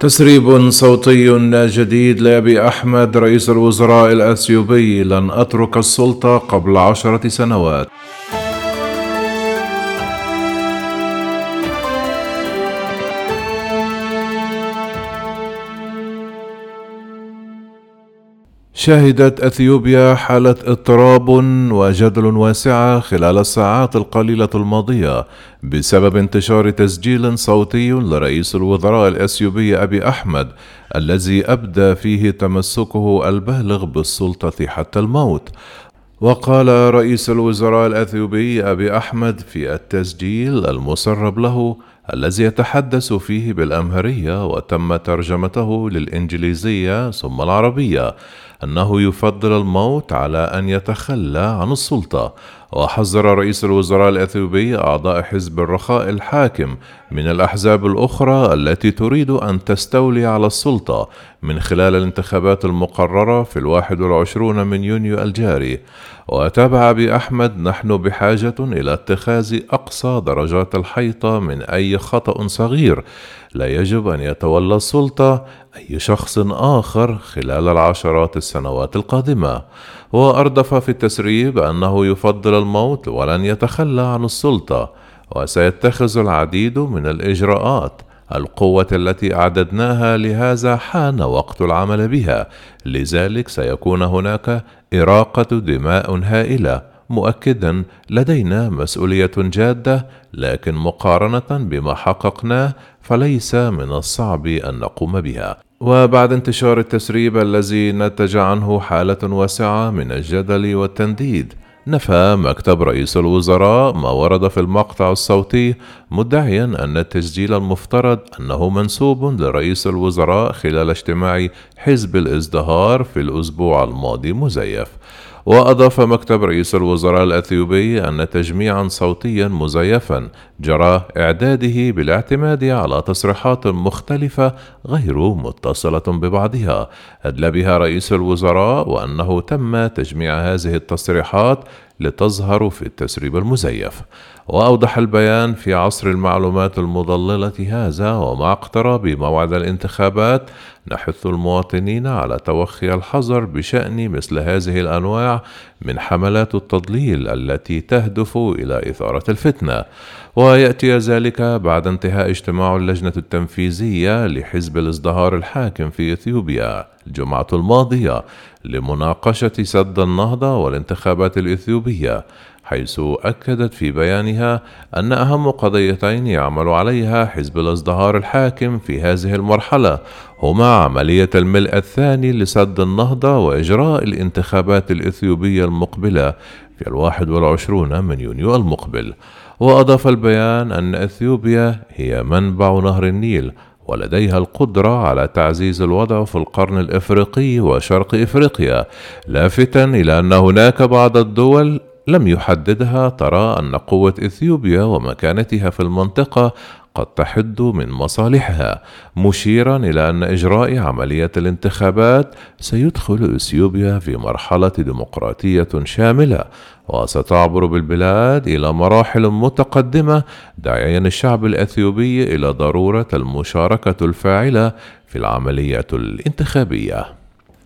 تسريب صوتي جديد لأبي أحمد رئيس الوزراء الأثيوبي. لن أترك السلطة قبل عشرة سنوات. شهدت أثيوبيا حالة اضطراب وجدل واسعه خلال الساعات القليلة الماضية بسبب انتشار تسجيل صوتي لرئيس الوزراء الأثيوبي أبي أحمد الذي أبدى فيه تمسكه البالغ بالسلطة حتى الموت. وقال رئيس الوزراء الأثيوبي أبي أحمد في التسجيل المسرب له الذي يتحدث فيه بالأمهرية وتم ترجمته للإنجليزية ثم العربية أنه يفضل الموت على أن يتخلى عن السلطة. وحذر رئيس الوزراء الإثيوبي أعضاء حزب الرخاء الحاكم من الأحزاب الأخرى التي تريد أن تستولي على السلطة من خلال الانتخابات المقررة في الواحد والعشرون من يونيو الجاري. وتابع بأحمد نحن بحاجة إلى اتخاذ أقصى درجات الحيطة من أي خطأ صغير. لا يجب أن يتولى السلطة أي شخص آخر خلال العشرات السنوات القادمة. وأردف في التسريب أنه يفضل الموت ولن يتخلى عن السلطة وسيتخذ العديد من الإجراءات القوة التي أعددناها لهذا حان وقت العمل بها، لذلك سيكون هناك إراقة دماء هائلة، مؤكدا لدينا مسؤولية جادة، لكن مقارنة بما حققناه فليس من الصعب أن نقوم بها. وبعد انتشار التسريب الذي نتج عنه حالة واسعة من الجدل والتنديد، نفى مكتب رئيس الوزراء ما ورد في المقطع الصوتي مدعيا أن التسجيل المفترض أنه منسوب لرئيس الوزراء خلال اجتماع حزب الإزدهار في الأسبوع الماضي مزيف وأضاف مكتب رئيس الوزراء الأثيوبي أن تجميعا صوتيا مزيفا جرى إعداده بالاعتماد على تصريحات مختلفة غير متصلة ببعضها. أدلى بها رئيس الوزراء وأنه تم تجميع هذه التصريحات لتظهر في التسريب المزيف. وأوضح البيان في عصر المعلومات المضللة هذا ومع اقتراب موعد الانتخابات. نحث المواطنين على توخي الحذر بشأن مثل هذه الأنواع من حملات التضليل التي تهدف إلى إثارة الفتنة. ويأتي ذلك بعد انتهاء اجتماع اللجنة التنفيذية لحزب الازدهار الحاكم في إثيوبيا الجمعة الماضية. لمناقشة سد النهضة والانتخابات الإثيوبية حيث أكدت في بيانها أن أهم قضيتين يعمل عليها حزب الازدهار الحاكم في هذه المرحلة هما عملية الملء الثاني لسد النهضة وإجراء الانتخابات الإثيوبية المقبلة في الواحد والعشرون من يونيو المقبل. وأضاف البيان أن إثيوبيا هي منبع نهر النيل ولديها القدرة على تعزيز الوضع في القرن الإفريقي وشرق إفريقيا لافتا إلى أن هناك بعض الدول لم يحددها ترى أن قوة إثيوبيا ومكانتها في المنطقة قد تحد من مصالحها مشيرا إلى أن إجراء عملية الانتخابات سيدخل إثيوبيا في مرحلة ديمقراطية شاملة وستعبر بالبلاد إلى مراحل متقدمة داعيا الشعب الإثيوبي إلى ضرورة المشاركة الفاعلة في العملية الانتخابية.